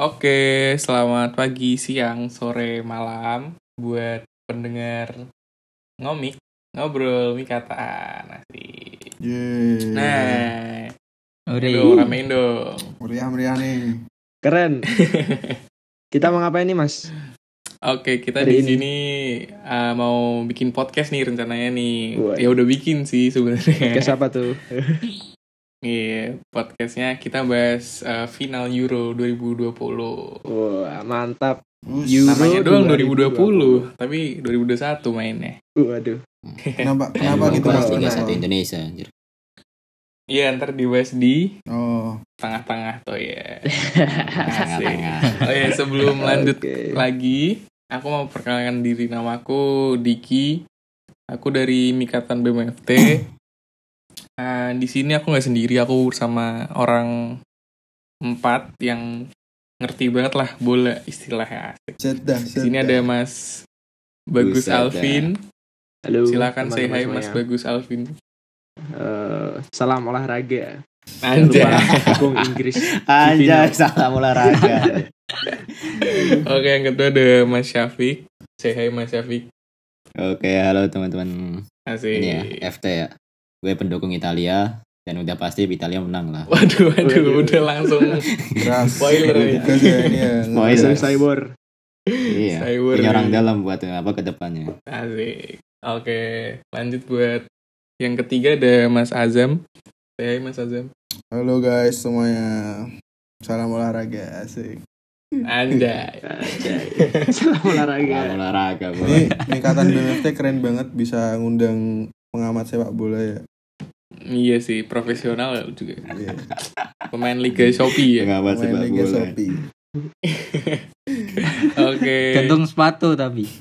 Oke, selamat pagi, siang, sore, malam buat pendengar ngomik, ngobrol mikatan asik. Yeay. Nah, Uri. aduh, ramein dong. Meriah-meriah nih. Keren. Kita mau ngapain nih, Mas? Oke, kita Hari di ini. sini uh, mau bikin podcast nih rencananya nih. Wah. Ya udah bikin sih sebenarnya. Ke siapa tuh? Iya, podcastnya kita bahas uh, final Euro 2020. Wah, mantap. Euro Namanya doang 2020, 2020. tapi 2021 mainnya. Waduh. Kenapa kenapa gitu bahas mas? Liga Kenapa? 1 Indonesia anjir. Iya, ntar dibahas di Oh, tengah-tengah tuh ya. Asik. Tengah-tengah. Oh ya, sebelum lanjut Oke. lagi, aku mau perkenalkan diri namaku Diki. Aku dari Mikatan BMFT. Nah, di sini aku nggak sendiri, aku bersama orang empat yang ngerti banget lah bola istilahnya. Asik. sedah, Di sini ada Mas Bagus Buset dah. Alvin. Halo. Silakan say hi Mas semuanya. Bagus Alvin. Eh, salam olahraga. Anjay. dukung Inggris. Anjay, salam olahraga. Oke, yang kedua ada Mas Syafiq. Say hi Mas Syafiq. Oke, halo teman-teman. Asik. Ini ya, FT ya. Gue pendukung Italia dan udah pasti Italia menang lah. Waduh, waduh, Waduh. udah langsung. Spoiler nih. Gas ya ini ya. Spoiler. Cyber. iya. Cyber Punya orang dalam buat apa ke depannya. Asik. Oke, lanjut buat yang ketiga ada Mas Azam. Saya Mas Azam. Halo guys semuanya. Salam olahraga asik. Anjay. Salam Salam olahraga. olahraga, Ini boy. Nikatan BMFT keren banget bisa ngundang pengamat sepak bola ya. iya sih, profesional juga. Iya. Pemain Liga Shopee ya. Pengamat Main sepak Liga bola. Shopee. Oke. Gantung sepatu tapi.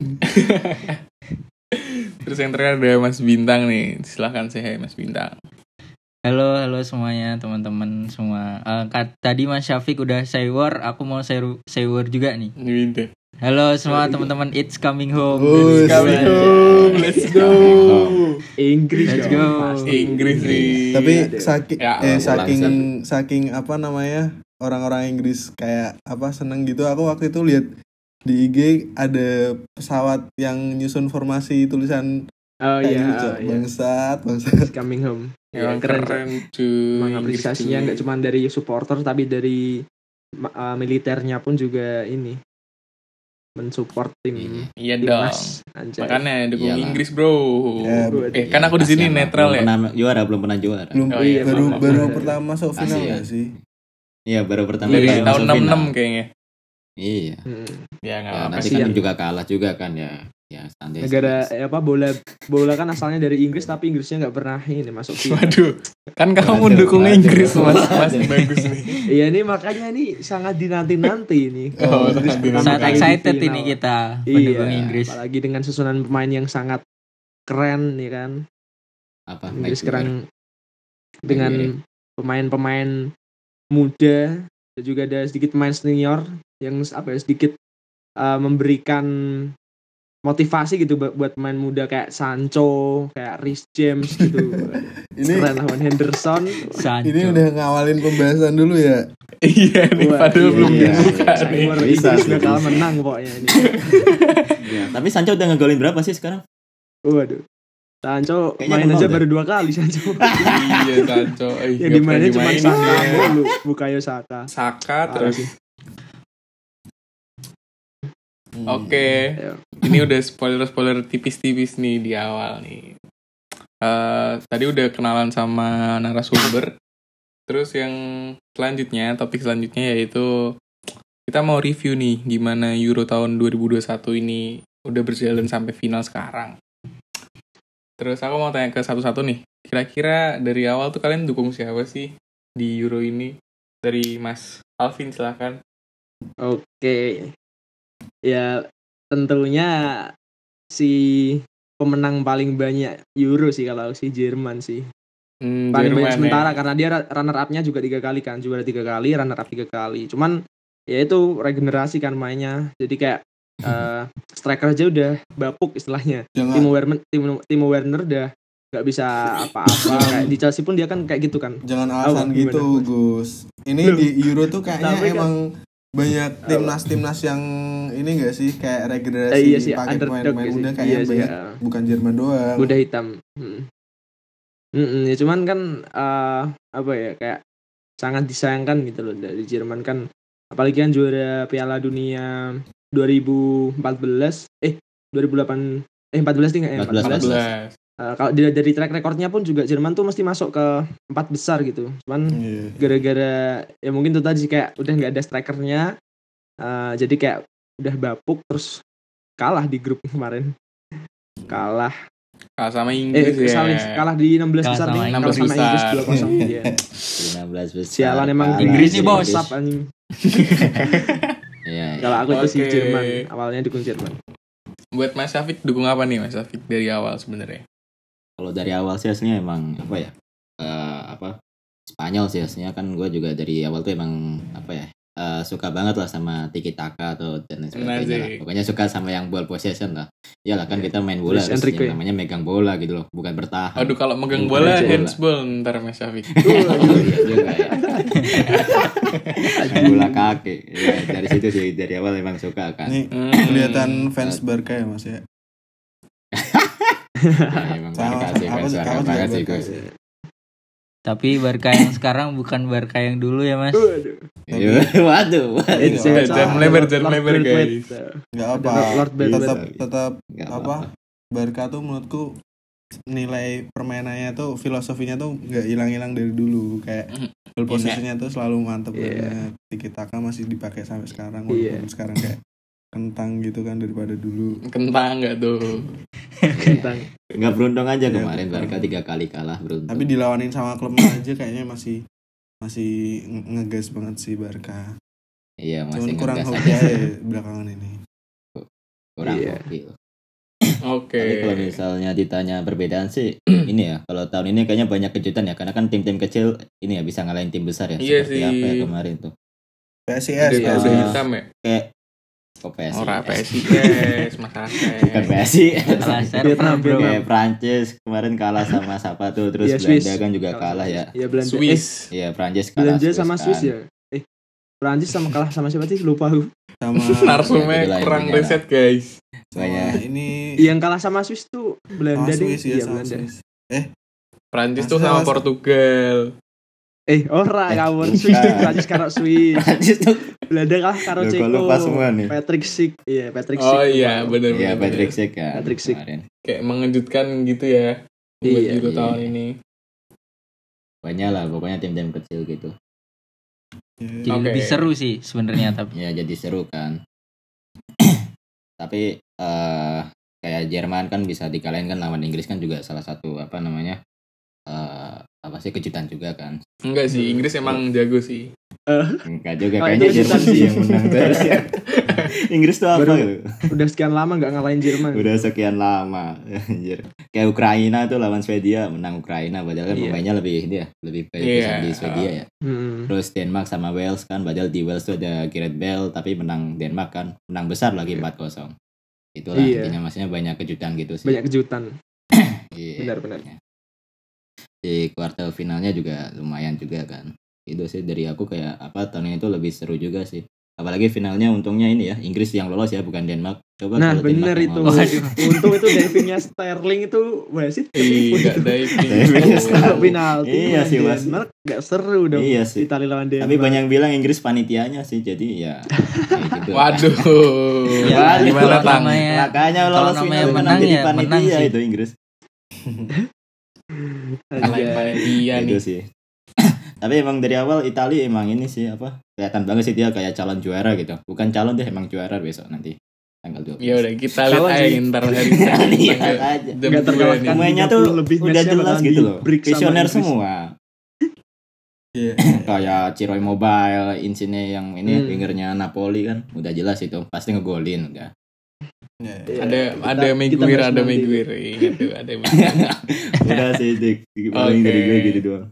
Terus yang terakhir ada Mas Bintang nih. Silahkan saya Mas Bintang. Halo, halo semuanya, teman-teman semua. Eh, kat- tadi Mas Syafiq udah say war, aku mau say, say war juga nih. Bintang. Halo semua teman-teman, it's coming home. Oh, Coming Let's home. Let's go. Inggris Let's go. pasti. Inggris nih. Tapi saking Ya, eh saking saking apa namanya orang-orang Inggris kayak apa seneng gitu aku waktu itu lihat di IG ada pesawat yang nyusun formasi tulisan Oh iya, gitu, Cok. iya. bangsat bangsat It's coming home. Yang Ya, keren. keren cuy. Emang apresiasinya nggak cuma dari supporter tapi dari uh, militernya pun juga ini mensupport tim Iya dong. Anjay. Makanya dukung Iyalah. Inggris, Bro. Ya, eh, kan aku di sini netral belum ya. Pernah juara, belum pernah juara. belum Oh, iya, baru maaf, baru maaf. pertama masuk final nggak sih Iya, baru pertama Dari tahun final. 66 kayaknya. Iya. Hmm. Ya nggak Ya, nanti sih. kan juga kalah juga kan ya. Ya, santai. Negara santai. eh, apa bola bola kan asalnya dari Inggris tapi Inggrisnya nggak pernah ini masuk final. Waduh, kan kamu Waduh, mendukung waduh. Inggris mas, mas bagus nih. Iya ini makanya ini sangat dinanti-nanti ini. Oh, Inggris sangat kali di excited ini kita Iya, pendukung Inggris. apalagi dengan susunan pemain yang sangat keren nih kan. Apa? Inggris sekarang dengan pemain-pemain muda dan juga ada sedikit pemain senior yang apa ya sedikit uh, memberikan motivasi gitu buat, buat pemain muda kayak Sancho, kayak Rhys James gitu. ini Keren lawan Henderson. Sancho. ini udah ngawalin pembahasan dulu ya iya nih, Wah, padahal iya, belum iya. dibuka Saya nih. Bisa, bisa. bakal menang pokoknya ini. Iya, tapi Sancho udah ngegolin berapa sih sekarang? Waduh. Sancho Kayaknya main aja deh. baru dua kali Sancho. iya, Sancho. Eh, yang dimainnya cuma Saka dia. mulu, Bukayo Saka. Saka terus. Oke, Ayo. ini udah spoiler-spoiler tipis-tipis nih di awal nih. Eh, tadi udah kenalan sama narasumber. Terus yang selanjutnya, topik selanjutnya yaitu kita mau review nih gimana Euro tahun 2021 ini udah berjalan sampai final sekarang. Terus aku mau tanya ke satu-satu nih. Kira-kira dari awal tuh kalian dukung siapa sih di Euro ini? Dari Mas Alvin silahkan. Oke. Ya tentunya si pemenang paling banyak Euro sih kalau si Jerman sih. Hmm, Paling Jerman banyak ya. sementara karena dia runner up-nya juga tiga kali kan, juara tiga kali, runner up tiga kali. Cuman ya itu regenerasi kan mainnya. Jadi kayak eh, striker aja udah bapuk istilahnya. jangan Timo Werner, Timo, Timo Werner udah nggak bisa apa-apa. kayak di Chelsea pun dia kan kayak gitu kan. jangan alasan Apa, gitu gimana? Gus ini Loh. di Euro tuh kayaknya Tapi kan- emang banyak timnas timnas yang ini gak sih kayak regenerasi Eh, iya sih, pakai underdog pemain-pemain muda Iya kayaknya sih, banyak ya. bukan Jerman doang kuda hitam hmm. Mm-mm, ya cuman kan eh, apa ya kayak sangat disayangkan gitu loh dari Jerman kan apalagi kan juara Piala Dunia 2014 eh 2008 eh 14 nih nggak ya 14. 14. Eh, kalau dari, dari track recordnya pun juga Jerman tuh mesti masuk ke empat besar gitu cuman Iya. gara-gara ya mungkin tuh tadi kayak udah nggak ada strikernya eh, jadi kayak udah bapuk terus kalah di grup kemarin kalah Kalah sama eh Inggris ya. salah kalah di 16 Kalah besar nih kalah sama Inggris besar. 2-0 iya. 15 besar. sialan emang Kalah. Inggris nih, bos. WhatsApp anjing Iya. iya. kalau aku itu sih Oke. Jerman awalnya dukung Jerman Buat Mas Syafiq dukung apa nih Mas Syafiq dari awal sebenarnya? Kalau dari awal sih aslinya emang apa ya? eh, apa? Spanyol sih aslinya kan gue juga dari awal tuh emang apa ya? Eh, suka banget lah sama tiki taka atau dan lain sebagainya lah. Pokoknya suka sama yang ball possession lah. Iyalah kan kita main bola harus yang namanya megang bola gitu loh, bukan bertahan. Aduh kalau megang bola bola. handsball ntar Mas Syafiq. Iya ya. Main bola kaki. Ya, dari situ sih dari awal emang suka kan. ini Hmm. kelihatan fans Barca ya mas ya Ya, emang Sama, Barca sih, aku- fans aku Barca juga banget sih. Tapi Barca yang sekarang bukan Barca yang dulu ya mas. Waduh. Iya, Waduh, Jangan- melebar, jangan melebar, guys. Ada apa tetap tetap apa Barca tuh menurutku nilai permainannya tuh filosofinya tuh nggak hilang-hilang dari dulu kayak ball possessionnya tuh selalu mantep Iya. banget tiki taka masih dipakai sampai sekarang Iya. walaupun sekarang kayak kentang gitu kan daripada dulu Kentang nggak tuh? Kentang. Nggak beruntung aja Iya, kemarin. Barca tiga kali kalah beruntung. tapi dilawanin sama klub aja kayaknya masih masih nge- ngegas banget sih Barca iya cuman masih kurang ngegas hoki aja. aja belakangan ini kurang Iya. hoki. Oke. Tapi kalau misalnya ditanya perbedaan sih ini ya. Kalau tahun ini kayaknya banyak kejutan ya karena kan tim-tim kecil ini ya bisa ngalahin tim besar ya. Iya Seperti sih. apa ya kemarin tuh. PSIS hitam ya? Kayak kok PSIS. Ora PSIS, Mas Asep. Bukan PSIS. Vietnam, bro. Kayak Prancis kemarin kalah sama siapa tuh terus Iya, Belanda Swiss. kan juga kalah ya. Iya Belanda. Eh, Swiss. Iya Prancis kalah. Belanda sama kan. Swiss ya. Eh, Prancis sama kalah sama siapa sih? Lupa aku. sama Narsumnya Itulah kurang riset guys. sama Banyak. ini Yang kalah sama Swiss tuh Belanda deh. Swiss ya Iya Belanda. Swiss Prancis Masa- tuh sama Portugal. Eh, ora Eh, bukan. Swiss tuh Prancis karo Swiss. Prancis tuh. Belanda kalah karo Ceko. lupa semua nih. Patrick Schick. Iya, Patrick. Oh lupa. iya, benar Iya. Patrick Schick kan. Patrick kemarin. Kayak mengejutkan gitu ya. Buat Iya, Euro iya. tahun ini. Banyak lah pokoknya tim-tim kecil gitu. Ya, Jadi Oke. lebih seru sih sebenarnya tapi. ya jadi seru kan tapi eh kayak Jerman kan bisa dikalahin kan lawan Inggris kan juga salah satu apa namanya eh apa sih kejutan juga kan Enggak sih, Inggris emang jago sih. enggak juga Oh, kayaknya Jerman sih yang menang terus ya Inggris tuh apa Baru- gitu Udah sekian lama nggak ngalahin Jerman. udah sekian lama Anjir. kayak Ukraina tuh lawan Swedia menang Ukraina padahal kan Iya. pemainnya lebih ini ya lebih baik Iya. di Swedia ya Hmm. terus Denmark sama Wales kan padahal di Wales tuh ada Gareth Bale tapi menang Denmark kan menang besar lagi 4-0 itulah Iya. intinya maksudnya banyak kejutan gitu sih Banyak kejutan. Iya. Benar-benar. Di kuartal finalnya juga lumayan juga kan itu sih dari aku kayak apa tahun ini tuh lebih seru juga sih apalagi finalnya untungnya ini ya Inggris yang lolos ya bukan Denmark coba Nah, yang itu. Waduh. Untung itu divingnya Sterling itu wasit. Iya, diving. Diving. Kalau penalti Iya sih, Mas. Denmark nggak seru dong. Iya sih. Italia lawan Denmark. tapi banyak yang bilang Inggris panitianya sih jadi ya gitu Waduh. Ya, gimana tang? makanya lolos final menang menang jadi ya menang panitia sih. itu Inggris Kalahin Anjay. panitia itu nih. sih tapi emang dari awal Italia emang ini sih apa kelihatan banget sih dia kayak calon juara gitu bukan calon deh emang juara besok nanti tanggal 12 Ya udah kita lihat Kalau aja ntar hari Lihat tanggal aja. jam Nggak dua terkalahkan. nih. Pemainnya 30 tuh lebih udah jelas gitu loh visioner semua Iya. kayak Ciroy Mobile Insigne yang ini Hmm. Napoli kan udah jelas itu pasti ngegolin udah Iya. Iya, Ada kita- ada bahas ada. Maguire gitu, ada Maguire. udah sih dik paling dari gue gitu doang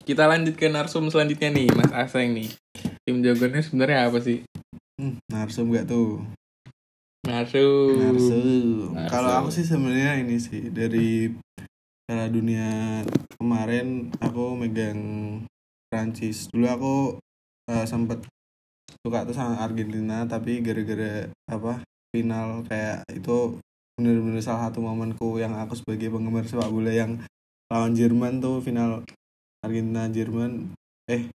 Kita lanjut ke narsum selanjutnya nih, Mas Aseng nih. Tim jagoannya sebenarnya apa sih? Hmm, narsum gak tuh Narsum. narsum Narsum. kalau aku sih sebenarnya ini sih dari Piala Dunia kemarin aku megang Prancis dulu aku eh, sempet suka tuh sama Argentina tapi gara-gara apa final kayak itu bener-bener salah satu momenku yang aku sebagai penggemar sepak bola yang lawan Jerman tuh final Argentina Jerman eh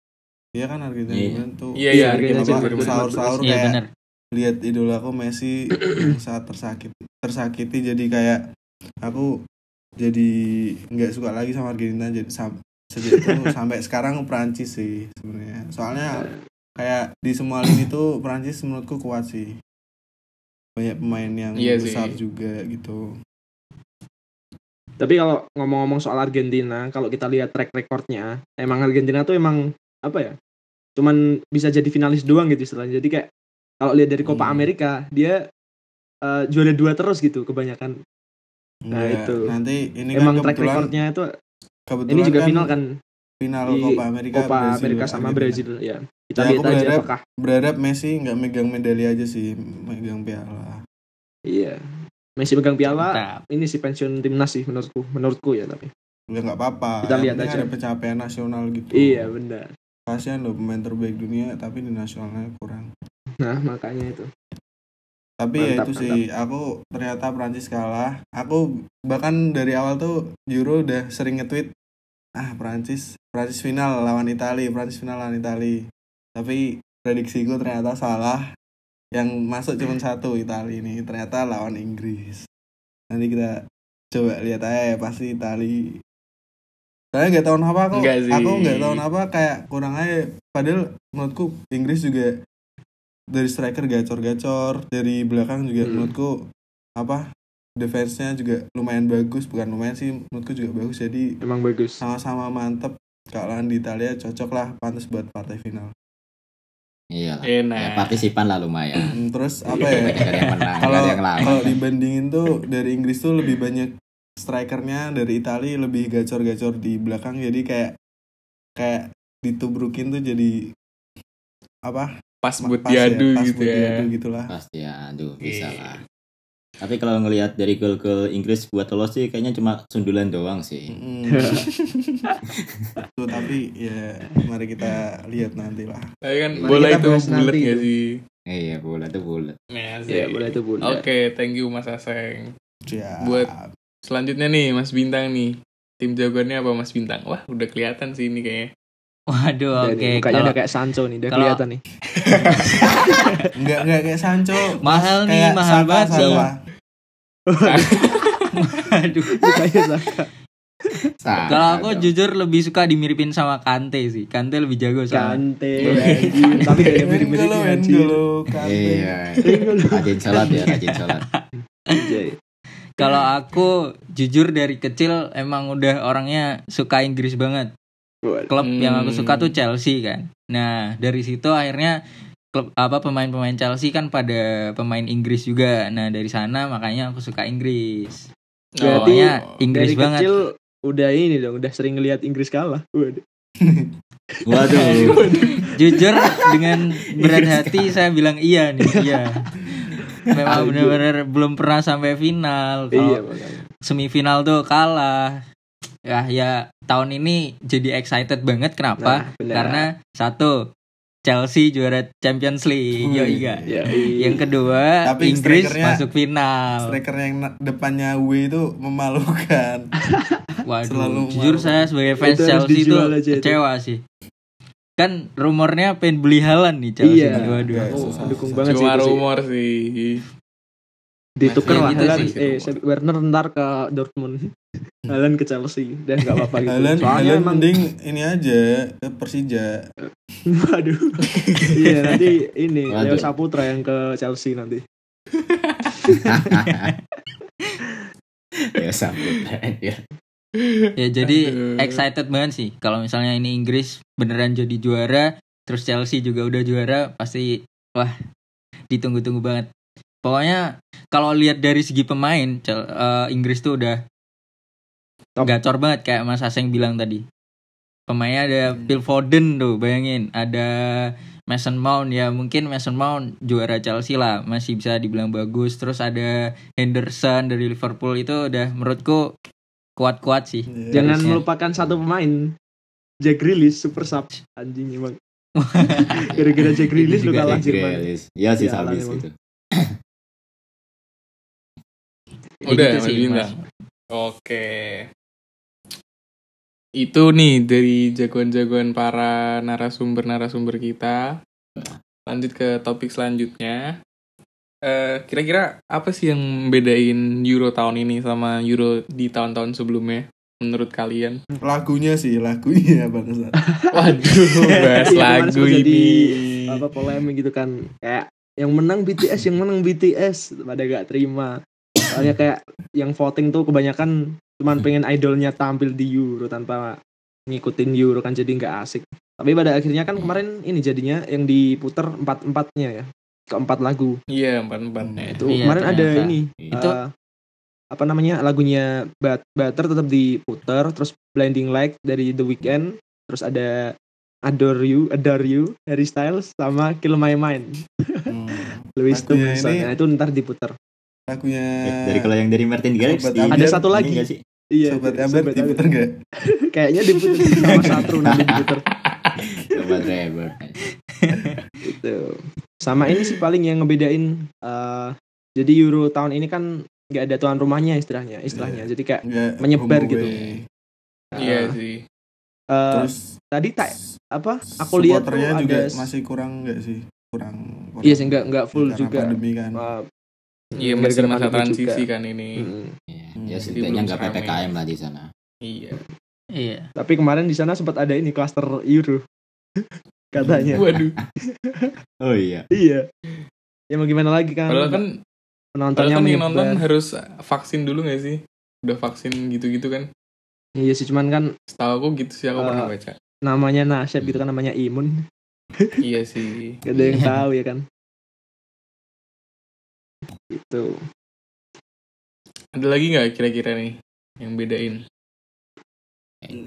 iya kan Argentina Iya. Jerman tuh Iya, iya, Argentina Jerman. sahur-sahur Iya kayak bener. lihat idolaku Messi yang saat tersakiti tersakiti jadi kayak aku jadi nggak suka lagi sama Argentina jadi sam sejak itu sampai sekarang Prancis sih sebenarnya soalnya kayak di semua lini tuh Prancis menurutku kuat sih banyak pemain yang Iya sih. besar juga gitu Tapi kalau ngomong-ngomong soal Argentina, kalau kita lihat track recordnya, emang Argentina tuh emang apa ya? Cuman bisa jadi finalis doang gitu istilahnya. Jadi kayak kalau lihat dari Copa Hmm. Amerika, dia eh, juara dua terus gitu kebanyakan. Nah, Nggak, itu. nanti ini emang kan track recordnya itu kebetulan ini juga kan final kan final di Copa Amerika Copa Brazil, Amerika sama Argentina. Brazil ya. Kita Ya, lihat aku aja berharap- apakah berharap Messi nggak megang medali aja sih megang piala. Iya. Messi pegang piala Mantap. ini sih pensiun timnas sih menurutku menurutku ya tapi. Ya nggak apa-apa. Kita lihat aja. ada pencapaian nasional gitu. Iya benar. Kasihan loh pemain terbaik dunia tapi di nasionalnya kurang. Nah makanya itu. Tapi ya Mantap, itu sih aku ternyata Prancis kalah. Aku bahkan dari awal tuh Euro udah sering nge-tweet ah Prancis Prancis final lawan Itali Prancis final lawan Itali tapi prediksiku ternyata salah. Yang masuk cuma satu Itali ini. Ternyata lawan Inggris. Nanti kita coba lihat aja ya pasti Itali. Saya nggak tahu kenapa aku sih. aku nggak tahu kenapa kayak kurang aja. Padahal menurutku Inggris juga dari striker gacor-gacor dari belakang juga Hmm. menurutku apa defense-nya juga lumayan bagus. Bukan lumayan sih menurutku juga bagus. Jadi emang bagus. sama-sama mantep. Kalau di Italia cocok lah pantas buat partai final Iya. Enak. Ya, partisipan lah lumayan. Hmm, terus apa ya kalau kalau dibandingin tuh dari Inggris tuh lebih banyak strikernya dari Italia lebih gacor-gacor di belakang jadi kayak kayak ditubrukin tuh jadi apa Pas buat pas diadu pas gitu ya. diadu gitu lah Pasti ya, aduh bisa Iya. lah. Tapi kalau ngelihat dari gol-gol Inggris buat lolos sih kayaknya cuma sundulan doang sih. Mm. tuh tapi ya mari kita lihat nanti lah Tapi kan Mari bola itu bulat itu. sih? Iya bola tuh bola. Iya ya boleh itu bunda Oke, thank you Mas Aseng. ya Buat- Selanjutnya nih Mas Bintang nih. Tim jagoannya apa Mas Bintang? Wah, udah kelihatan sih ini kayaknya. Waduh, oke. nih, mukanya Kalau udah kayak Sancho nih udah kelihatan nih nggak nggak kayak Sancho Mahal nih, mahal banget sih. Aduh. Saka Saka Kalau aku dong. jujur lebih suka dimiripin sama Kante sih. Kante lebih jago soalnya. Kante anjing. tapi kayak mirip-mirip Kante. Iya. Rajin sholat ya, rajin. Anjay. Kalau aku jujur dari kecil emang udah orangnya suka Inggris banget. Klub yang aku Hmm. suka tuh Chelsea kan. Nah, dari situ akhirnya klub apa pemain-pemain Chelsea kan pada pemain Inggris juga. Nah, dari sana makanya aku suka Inggris. Berarti Pokoknya Inggris dari banget. kecil udah ini dong udah sering ngelihat Inggris kalah Waduh. Waduh. Jujur dengan berat hati saya bilang iya nih, iya. Memang benar-benar belum pernah sampai final. Kalau iya makanya semifinal tuh kalah. Ya, ya tahun ini jadi excited banget. Kenapa? Nah. Karena satu Chelsea juara Champions League. Yo Wih. iya. ya, Yang kedua Tapi Inggris masuk final. striker yang depannya W itu memalukan Waduh, selalu jujur malu. saya sebagai fans Itu Chelsea itu aja itu. kecewa sih. Kan rumornya pengen beli Halan nih Chelsea. Iya. Iya, oh, dukung banget sih Cuma itu sih. rumor sih. ditukar lah gitu Haaland sih, eh rumor. Werner ntar ke Dortmund Haaland ke Chelsea dan nggak apa-apa gitu Haaland soalnya Haaland emang mending ini aja ke Persija waduh iya nanti ini. Leo Saputra yang ke Chelsea nanti ya sambut ya. Ya jadi Aduh. excited banget sih kalau misalnya ini Inggris beneran jadi juara, terus Chelsea juga udah juara, pasti wah ditunggu-tunggu banget. Pokoknya kalau lihat dari segi pemain, eh, Inggris tuh udah Top. gacor banget kayak Mas Aseng bilang tadi. Pemainnya ada Hmm. Phil Foden tuh, bayangin. Ada Mason Mount ya mungkin Mason Mount juara Chelsea lah masih bisa dibilang bagus. Terus ada Henderson dari Liverpool itu udah menurutku kuat-kuat sih. Iya. jangan Harusnya. melupakan satu pemain Jack Grealish super sub anjing emang Gara-gara Jack Grealish lu juga kalah Jerman. Iya sih Sialan habis gitu. Ya Udah, gitu sih. Oke. Itu nih dari jagoan-jagoan para narasumber-narasumber kita. Lanjut ke topik selanjutnya. Eh, kira-kira apa sih yang bedain Euro tahun ini sama Euro di tahun-tahun sebelumnya menurut kalian? lagunya sih lagunya bangsat Waduh, bahas Iya, lagu ini. jadi apa polemik gitu kan kayak yang menang BTS yang menang BTS pada gak terima soalnya kayak yang voting tuh kebanyakan cuman pengen idolnya tampil di Euro tanpa ngikutin Euro kan jadi nggak asik tapi pada akhirnya kan kemarin ini jadinya yang diputer empat empatnya ya keempat lagu Iya, empat-empatnya. itu Iya, kemarin ada ternyata. ini Itu eh, apa namanya lagunya But- Butter tetap diputer terus Blinding Light dari The Weeknd terus ada Adore You Adore You Harry Styles sama Kill My Mind Hmm. Louis Tomlinson ini- nah, itu ntar diputer lagunya eh, dari kalau yang dari Martin Garrix. Ada satu lagi. sih? Iya sobat Sobat diputer Amber. nggak kayaknya diputer sama satu nanti diputer Sobat Trevor. gitu sama ini sih paling yang ngebedain eh, jadi Euro tahun ini kan nggak ada tuan rumahnya istilahnya istilahnya jadi kayak nggak Menyebar gitu. away. Iya eh, sih. eh, terus tadi tak apa aku lihat tuh juga ada masih kurang nggak sih kurang, kurang iya sih nggak nggak full juga pandemi kan Uh, Iya, masih masa transisi juga. kan ini. Iya, Hmm, ya setidaknya nggak ppkm lah di sana. Iya. Iya. Tapi kemarin di sana sempat ada ini klaster Euro. Katanya. Waduh. Oh iya. iya. Ya mau gimana lagi kan? Padahal kan penontonnya padahal kan yang nonton harus vaksin dulu gak sih? Udah vaksin gitu-gitu kan? Iya sih cuman kan Setahu aku gitu sih aku Eh, pernah baca. namanya nasib gitu kan namanya imun. Iya sih. Gak ada yang Iya. tahu ya kan. Gitu. Ada lagi nggak kira-kira nih yang bedain?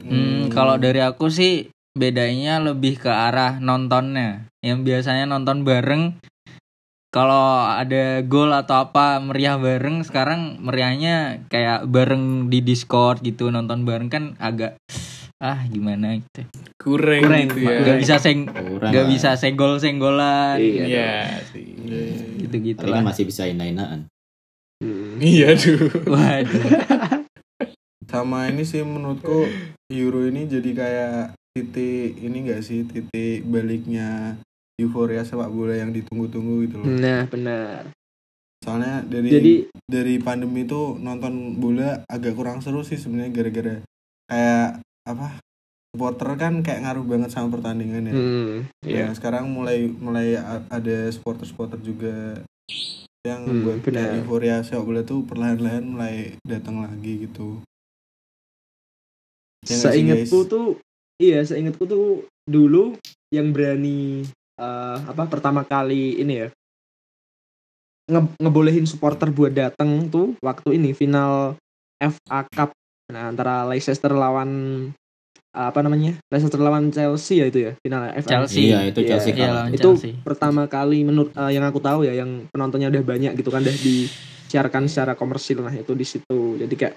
Hmm, kalau dari aku sih bedanya lebih ke arah nontonnya. Yang biasanya nonton bareng kalau ada gol atau apa meriah bareng sekarang meriahnya kayak bareng di Discord gitu nonton bareng kan agak ah gimana gitu. Kurang, Kurang, gitu ya. Nggak bisa seng Kurang nggak lah. bisa senggol-senggolan Iya. Iya sih. gitu-gitu Tapi kan lah. masih bisa ina-inaan. Hmm. Iya tuh. Waduh. sama ini sih menurutku Euro ini jadi kayak titik ini enggak sih titik baliknya euforia sepak bola yang ditunggu-tunggu gitu loh Nah, benar. soalnya dari Jadi dari pandemi itu nonton bola agak kurang seru sih sebenarnya gara-gara kayak apa supporter kan kayak ngaruh banget sama pertandingan ya hmm, iya. Nah, sekarang mulai mulai ada supporter-supporter juga yang Hmm, buat benar. euforia sepak bola tuh perlahan-lahan mulai datang lagi gitu. Ya Seingatku tuh iya, seingatku tuh dulu yang berani eh, apa pertama kali ini ya nge- ngebolehin supporter buat datang tuh waktu ini final FA Cup nah, antara Leicester lawan apa namanya Leicester lawan Chelsea ya itu ya final FA Chelsea. Iya, itu Iya. Chelsea Iya, kalah. lawan itu Chelsea. pertama kali menurut eh, yang aku tahu ya yang penontonnya udah banyak gitu kan udah disiarkan secara komersil nah itu di situ jadi kayak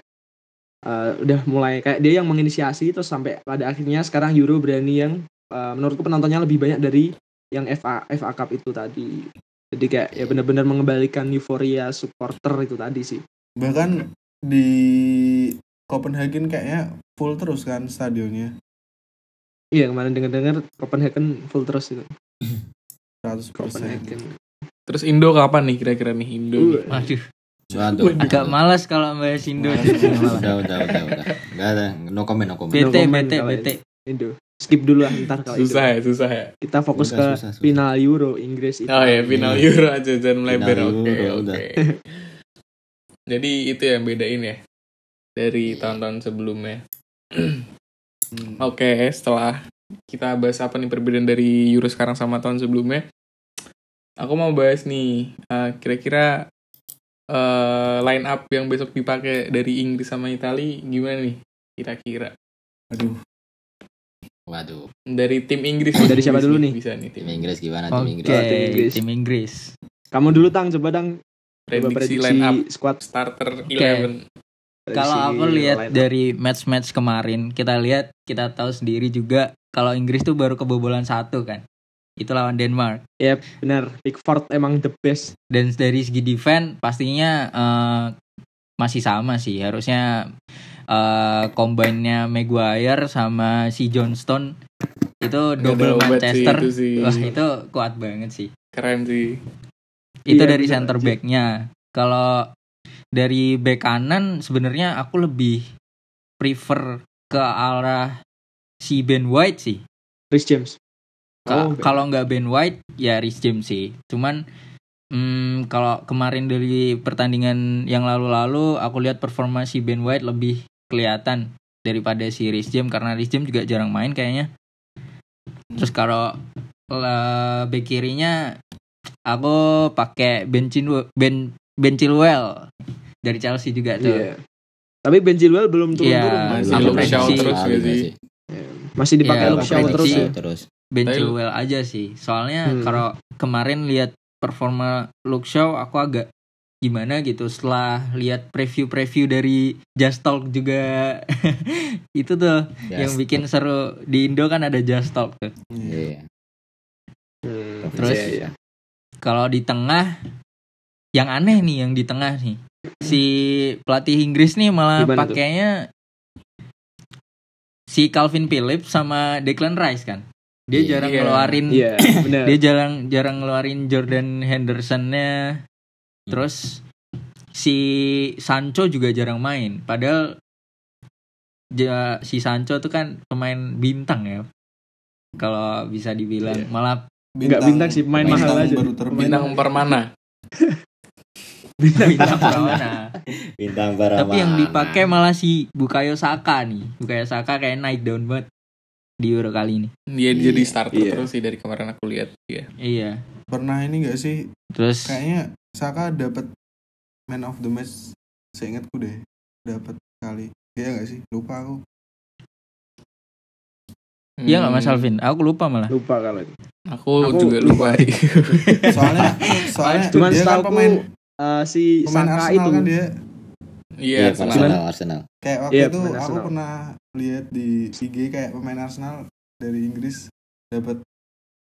eh, udah mulai kayak dia yang menginisiasi terus sampai pada akhirnya sekarang Euro berani yang eh, menurutku penontonnya lebih banyak dari yang FA FA Cup itu tadi jadi kayak ya benar-benar mengembalikan euforia supporter itu tadi sih Bahkan di Copenhagen kayaknya full terus kan stadionnya iya kemarin dengar-dengar Copenhagen full terus itu 100%. Copenhagen Terus Indo kapan nih kira-kira nih Indo? nih? Uh, Waduh, Waduh. agak malas kalau bahas Indo. Udah, udah, udah, udah. Enggak ada, no comment, no comment. BT, BT, BT. Indo skip dulu lah ntar kalau Indo. Susah ya, susah ya. kita fokus Susah, ke susah, susah. final Euro Inggris itu Oh ya, final Iya. Euro aja jangan melebar. Oke, oke. udah. Jadi itu yang bedain ya dari tahun-tahun sebelumnya. Hmm. Oke, setelah kita bahas apa nih perbedaan dari Euro sekarang sama tahun sebelumnya, aku mau bahas nih eh, kira-kira eh, line up yang besok dipakai dari Inggris sama Italia gimana nih? Kira-kira Aduh, Waduh, dari tim Inggris. Dari siapa dulu nih? Bisa nih tim tim Inggris gimana Oke, tim Inggris? tim Inggris. tim Inggris. kamu dulu tang coba dang coba Prediksi prediksi line up squad starter 11. Kalau aku lihat dari match-match kemarin, kita lihat kita tahu sendiri juga kalau Inggris tuh baru kebobolan satu kan. itu lawan Denmark. Ya benar, Pickford emang the best. Dan dari segi defense pastinya eh, masih sama sih. Harusnya eh combine-nya Maguire sama si Johnston itu double sih Manchester. itu sih. Wah, itu kuat banget sih. Keren sih. Itu Iya, dari bener center back-nya. Kalau dari back kanan sebenarnya aku lebih prefer ke arah si Ben White sih. Rhys James. Ka- Oh, kalau nggak Ben White ya Rhys James sih. Cuman hmm, kalau kemarin dari pertandingan yang lalu-lalu aku lihat performa si Ben White lebih kelihatan daripada si Rhys James karena Rhys James juga jarang main kayaknya. Terus kalau eh, back kirinya aku pakai Ben Chilwell, Ben Ben Chilwell dari Chelsea juga tuh. Iya. Tapi Ben Chilwell belum turun-turun. Iya, Masih Luke Shaw terus sih? masih. Masih dipakai Iya, Luke aku Shaw terus ya. terus. Ben Tapi- Chilwell aja sih. Soalnya Hmm. kalau kemarin lihat performa Luke Shaw aku agak gimana gitu setelah lihat preview-preview dari Just Talk juga itu tuh Ya, yang bikin seru di Indo kan ada Just Talk tuh. Iya. Hmm, Terus iya, iya. Kalau di tengah yang aneh nih yang di tengah nih. Si pelatih Inggris nih malah Gimana tuh? pakainya si Calvin Phillips sama Declan Rice kan. Dia Iya. jarang Iya. ngeluarin Iya, benar. dia jarang jarang ngeluarin Jordan Hendersonnya terus si Sancho juga jarang main padahal ja- si Sancho tuh kan pemain bintang ya kalau bisa dibilang Iya. malah Nggak bintang sih, pemain mahal aja. baru Bintang permana. bintang mana Bintang para tapi yang dipakai malah si Bukayo Saka nih. Bukayo Saka kayak naik down banget di Euro kali ini. Dia Iya. jadi starter Iya. terus sih dari kemarin aku lihat. Iya. iya. Pernah ini gak sih? Terus? Kayaknya Saka dapat man of the match seingatku deh. Dapat kali. Iya gak sih? Lupa aku. Iya nggak Mas Hmm, Alvin? Aku lupa malah. Lupa kalau itu. Aku, Aku juga lupa. soalnya soalnya Cuman dia kan pemain Eh, si pemain Saka Arsenal itu kan dia Iya, Iya, Arsenal. Arsenal, Arsenal. kayak waktu Iya, itu aku Arsenal. pernah lihat di IG kayak pemain Arsenal dari Inggris dapat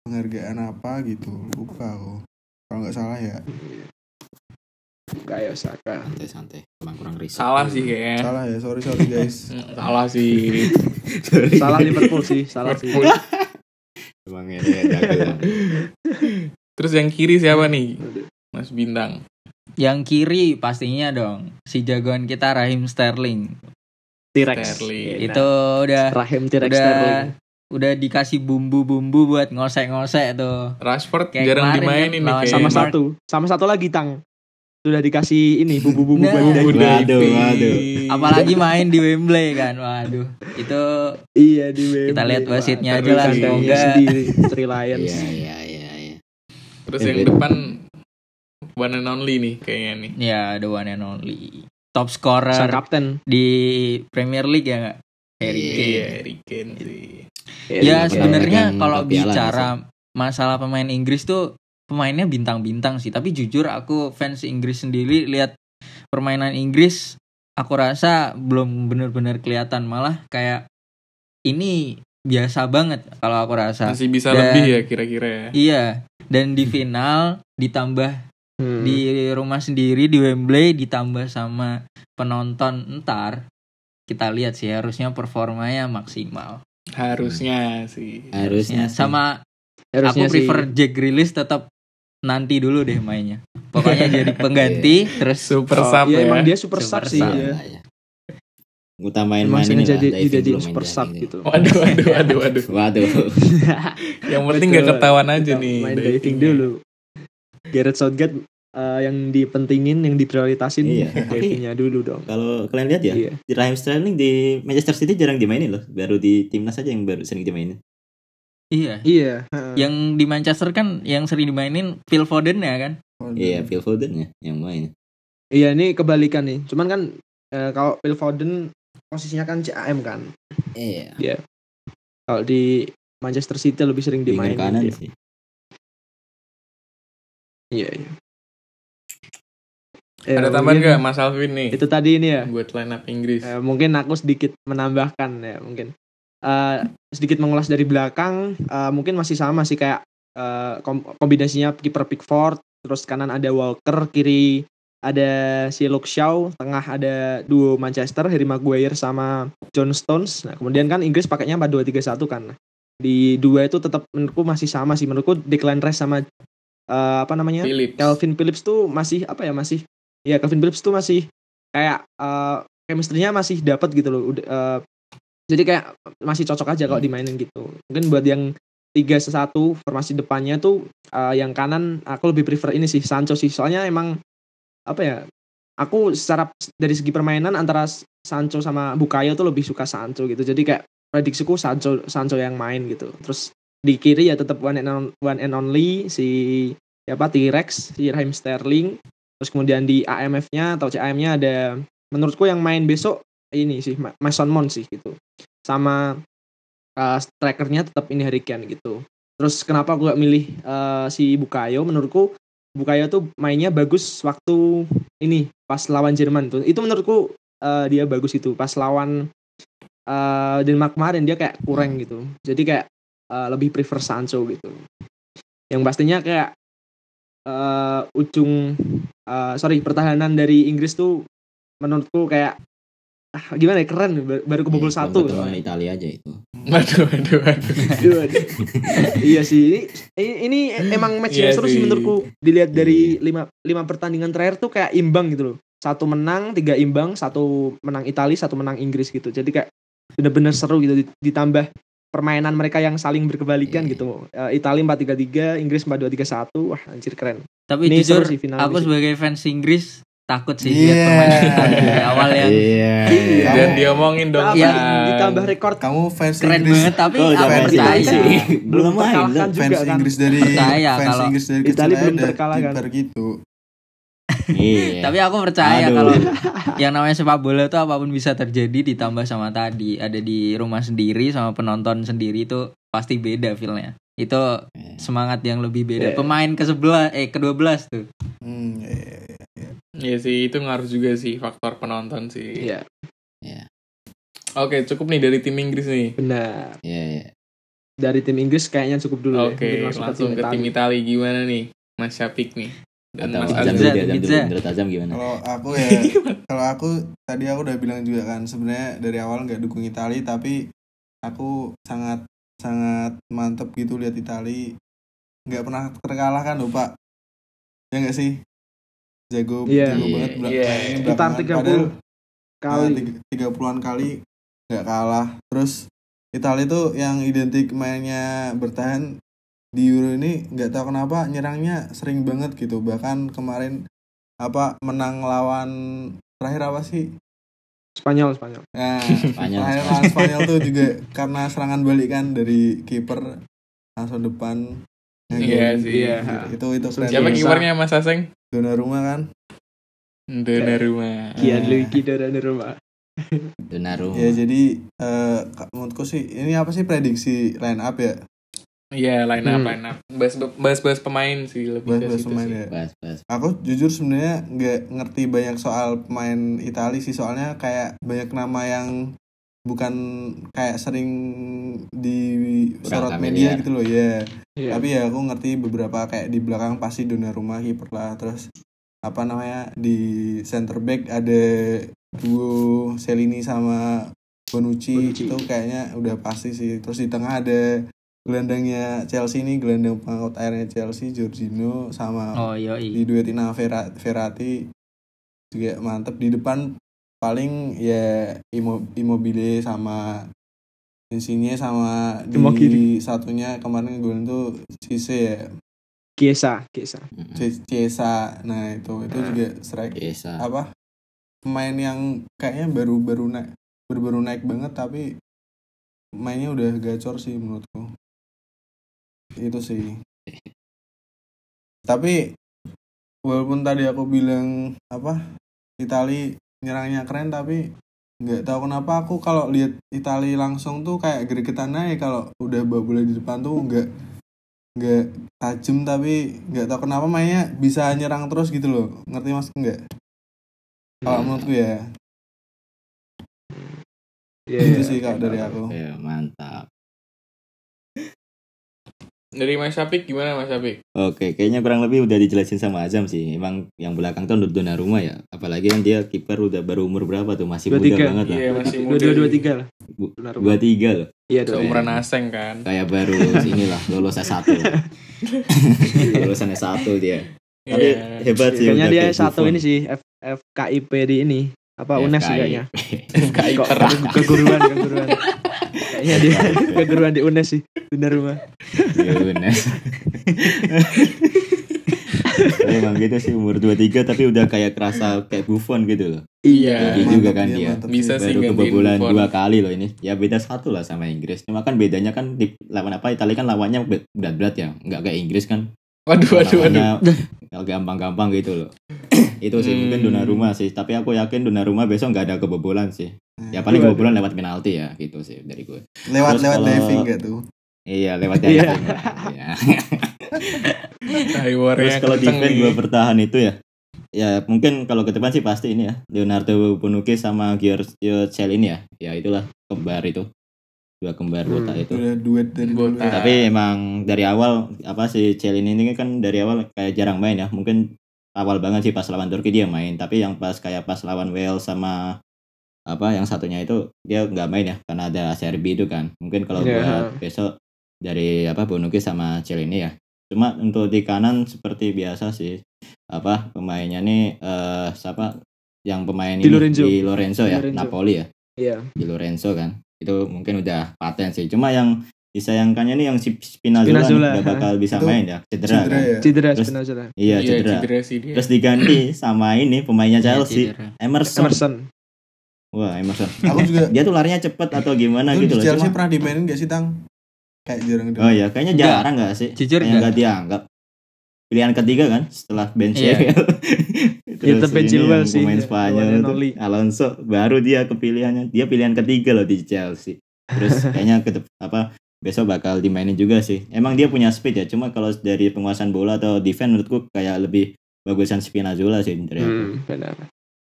penghargaan apa gitu lupa aku kalau nggak salah ya kayak Saka. Santai-santai. Emang kurang riset. Salah sih kayaknya. salah ya sorry sorry guys Hmm, Salah sih. Salah Liverpool sih, salah sih. Emang ini ya, jago. Terus yang kiri siapa nih? Mas Bintang. Yang kiri pastinya dong si jagoan kita Rahim Sterling T-Rex. Sterling. Iya, itu udah Rahim T-Rex udah Sterling. udah dikasih bumbu-bumbu buat ngosek-ngosek tuh Rashford Kayak jarang kemarin dimainin kan nih kayaknya. Sama satu, sama satu lagi Tang. Sudah dikasih ini bumbu-bumbu Nah. buat Bu daging. Waduh, waduh. apalagi main di Wembley kan waduh itu Iya di Wembley. Kita lihat wasitnya aja lah, semoga. sendiri Three Lions. Iya, iya, iya, iya. Terus yang depan one and only nih kayaknya nih. ya the one and only top scorer Sang kapten. di Premier League ya nggak Harry Iya. Kane Iya, Harry Kane sih. ya Iya, sebenarnya kalau bicara masalah pemain Inggris tuh pemainnya bintang-bintang sih tapi jujur aku fans Inggris sendiri lihat permainan Inggris aku rasa belum benar-benar kelihatan malah kayak ini biasa banget kalau aku rasa Masih bisa Dan- lebih ya kira-kira ya. iya dan di final ditambah Hmm. di rumah sendiri di Wembley ditambah sama penonton entar kita lihat sih harusnya performanya maksimal Harusnya sih. Ya, Harusnya sih. sama Harusnya aku prefer Jack Grealish tetap nanti dulu deh mainnya pokoknya jadi pengganti terus Super Oh, sub iya, ya. emang dia super, Super sub sih sub. ya. Utamain Emang main ini sengaja lah, dia diving dia jadi main super sub diving gitu. Waduh, waduh, waduh, waduh. Waduh. Yang penting gak ketahuan aja Kita nih. Main diving dulu. Gareth Southgate eh, yang dipentingin, yang diprioritasin Iya. divingnya dulu dong. Kalau kalian lihat ya, Iya. di Raheem Sterling di Manchester City jarang dimainin loh. Baru di timnas aja yang baru sering dimainin. iya Iya. heeh. yang di Manchester kan yang sering dimainin Phil Foden ya kan Iya, Phil Foden ya yang main. Iya ini kebalikan nih. Cuman kan eh, kalau Phil Foden posisinya kan CAM kan. Iya. Kalau di Manchester City lebih sering dimainin. kanan dia. sih. Iya, iya. Eh, Ada tambahan gak Mas Alvin nih? Itu tadi ini ya. Buat line up Inggris. Eh, mungkin aku sedikit menambahkan ya mungkin Eh, sedikit mengulas dari belakang eh, mungkin masih sama sih kayak eh, kom- kombinasinya kiper Pickford, terus kanan ada Walker, kiri ada si Luke Shaw, tengah ada duo Manchester Harry Maguire sama John Stones. Nah, kemudian kan Inggris pakainya 4-2-3-1 kan. Di dua itu tetap menurutku masih sama sih. Menurutku Declan Rice sama eh, apa namanya? Philips. Calvin Phillips tuh masih apa ya masih ya Calvin Phillips tuh masih kayak eh chemistry-nya masih dapat gitu loh. Udah, eh, jadi kayak masih cocok aja kalau dimainin gitu. Mungkin buat yang tiga satu formasi depannya tuh eh, yang kanan aku lebih prefer ini sih Sancho sih. Soalnya emang apa ya? Aku secara dari segi permainan antara Sancho sama Bukayo tuh lebih suka Sancho gitu. Jadi kayak prediksiku Sancho Sancho yang main gitu. Terus di kiri ya tetap one and, on- one and only si siapa T-Rex, si Raheem Sterling. Terus kemudian di AMF-nya atau CAM-nya ada menurutku yang main besok ini sih Ma- Mason Mount sih gitu. Sama uh, strikernya tetap ini Harry Kane gitu. Terus kenapa aku gak milih uh, si Bukayo? Menurutku Bukayo tuh mainnya bagus waktu ini pas lawan Jerman tuh. Itu menurutku uh, dia bagus itu pas lawan uh, Denmark kemarin dia kayak kurang gitu. Jadi kayak uh, lebih prefer Sancho gitu. Yang pastinya kayak uh, ujung uh, sorry pertahanan dari Inggris tuh menurutku kayak ah, gimana ya keren baru- kebobol Iya, satu ketemu Italia aja itu. Waduh, waduh, waduh. Aduh, aduh. iya sih ini ini emang match yang Iya seru sih menurutku dilihat dari lima lima pertandingan terakhir tuh kayak imbang gitu loh satu menang tiga imbang satu menang Italia satu menang Inggris gitu jadi kayak bener-bener seru gitu Dit- ditambah permainan mereka yang saling berkebalikan Iya. gitu Eh, Italia 4-3-3 Inggris 4-2-3-1 wah anjir keren Tapi Ini jujur sih final aku sebagai fans Inggris takut sih Iya. lihat permainan Italia dari awal yang Iya. Iya. Dan diomongin dong. Tapi. Bang. ditambah rekor Kamu fans keren Inggris banget tapi Oh, jangan percaya sih. Belum main loh. juga fans kan Inggris dari Percaya fans kalau Inggris dari Italia kecil belum terkalahkan. gitu. Iya. Tapi aku percaya Aduh. kalau yang namanya sepak bola itu apa pun bisa terjadi ditambah sama tadi ada di rumah sendiri sama penonton sendiri itu pasti beda feelnya. Itu Iya. semangat yang lebih beda. Iya. Pemain ke sebelah eh ke-12 tuh. Hmm, iya, iya, iya. Iya sih, itu ngaruh juga sih faktor penonton sih. iya Oke, cukup nih dari tim Inggris nih. benar Iya, iya. dari tim Inggris kayaknya cukup dulu ya. Oke, Mungkin masuk langsung ke tim Italia. Italia gimana nih? Mas Syafik nih. Dan Atau Mas. Azam. Menurut Azam gimana? Kalau aku ya, kalau aku tadi aku udah bilang juga kan sebenarnya dari awal nggak dukung Italia tapi aku sangat sangat mantep gitu lihat Italia nggak pernah terkalahkan loh Pak. Ya nggak sih? Jago, Iya. jago Iya, banget belak- iya. ini Sekitar belakangan. 30 Padahal kali tiga puluhan kali nggak kalah terus Italia itu yang identik mainnya bertahan di Euro ini nggak tahu kenapa nyerangnya sering banget gitu bahkan kemarin apa menang lawan terakhir apa sih Spanyol Spanyol nah Spanyol, terakhir lawan Spanyol tuh juga karena serangan balik kan dari kiper langsung depan Nah, Iya gitu. sih. Iya. itu itu keren Siapa kipernya Mas Aseng? Donnarumma kan Donnarumma. Kian Luigi dari rumah Donnarumma. ya jadi eh, menurutku sih ini apa sih prediksi line up ya Iya, line up, Hmm. line up. Bahas bahas bahas pemain sih lebih ke bahas situ pemain sih. ya Bahas, bahas. aku jujur sebenarnya nggak ngerti banyak soal pemain Italia sih soalnya kayak banyak nama yang bukan kayak sering di sorot media gitu loh ya Iya. tapi ya aku ngerti beberapa kayak di belakang pasti Donnarumma kiper lah terus apa namanya di center back ada duo Selini sama Bonucci, Bonucci. itu kayaknya udah pasti sih terus di tengah ada gelandangnya Chelsea nih gelandang pengangkut airnya Chelsea Jorginho sama Oh iya iya. diduetin sama Vera- Verratti juga mantep. Di depan paling ya Immo- Immobile sama Insigne sama di Semua kiri. satunya kemarin golin tuh Cisse ya? Kiesa Kiesa Chiesa. Nah itu itu juga strike Biasa. apa? Pemain yang kayaknya baru baru naik baru baru naik banget tapi mainnya udah gacor sih menurutku itu sih. Tapi walaupun tadi aku bilang apa Itali nyerangnya keren tapi nggak tahu kenapa aku kalau lihat Itali langsung tuh kayak gregetan aja. Kalau udah bawa bola di depan tuh nggak nggak tajam tapi nggak tahu kenapa mainnya bisa nyerang terus gitu loh. Ngerti mas? Nggak? Kalau menurutku ya. Iya, itu iya. sih kalau dari aku. Ya, mantap. Dari Mas Apik gimana Mas Apik? Oke, kayaknya kurang lebih udah dijelasin sama Azam sih. Emang yang belakang tuh Donnarumma ya. Apalagi kan dia kiper udah baru umur berapa tuh? Masih Dua muda tiga. banget lah. Iya masih dua muda. dua dua tiga lah. Dua tiga loh. iya dua Seumuran Aseng kan. Kayak baru inilah lulus S1. Lulusan S1 dia. Tapi Iya. hebat sih. kayaknya dia satu ini sih F, FKIP di ini apa UNES kayaknya FKI Kok keras. keguruan keguruan kayaknya dia keguruan di UNES sih benar rumah Yunus. Tapi emang gitu sih umur 23 tapi udah kayak kerasa kayak Buffon gitu loh. Iya. Tinggi juga Mantap kan dia, dia. mantap Bisa sih. Baru kebobolan Buffon. dua kali loh ini. Ya beda satu lah sama Inggris. Cuma kan bedanya kan di lawan apa Italia kan lawannya be- berat-berat ya. Nggak kayak Inggris kan. Waduh waduh waduh. Gampang-gampang gitu loh. Itu sih Hmm. mungkin Donnarumma sih. Tapi aku yakin Donnarumma besok nggak ada kebobolan sih. Ya paling kebobolan lewat penalti ya gitu sih dari gue. Lewat Terus lewat kalau- diving gak tuh? Iya lewat diving. Iya. War Terus kalau defense dua bertahan itu ya ya mungkin kalau ke depan sih pasti ini ya Leonardo Bonucci sama Giorgio Chiellini ya ya itulah kembar itu dua kembar Hmm. botak itu duet dari dulu. Botak. ya. tapi emang dari awal apa sih Chiellini ini kan dari awal kayak jarang main ya mungkin awal banget sih pas lawan Turki dia main tapi yang pas kayak pas lawan Wales sama apa yang satunya itu dia nggak main ya karena ada Serbi itu kan mungkin kalau Iya. buat besok dari apa Bonucci sama Chiellini ya cuma untuk di kanan seperti biasa sih apa pemainnya nih eh siapa yang pemain Di ini Lorenzo. di Lorenzo ya Di Lorenzo. Napoli ya iya di Lorenzo kan itu mungkin udah paten sih cuma yang disayangkannya nih yang si Spinazzola, nih Spinazzola, nggak bakal bisa Itu main ya cedera, Cedera kan ya. cedera Terus- Spinazzola iya Iya cedera. cedera sih dia. terus diganti sama ini pemainnya Iya, Chelsea cedera. Emerson. Emerson wah Emerson Aku juga dia tuh larinya cepet atau gimana gitu loh Chelsea cuma pernah dimainin gak sih Tang? Kayak jarang oh ya kayaknya jarang nggak sih Jujur Kayak enggak. nggak dianggap pilihan ketiga kan setelah Ben Iya. Chilwell Ya, Terus tetep Ben ini Chilwell yang sih, pemain ya. Spanyol itu. Alonso baru dia kepilihannya dia pilihan ketiga loh di Chelsea terus kayaknya ke apa besok bakal dimainin juga sih emang dia punya speed ya cuma kalau dari penguasaan bola atau defense menurutku kayak lebih bagusan Spinazzola sih dari aku. hmm, benar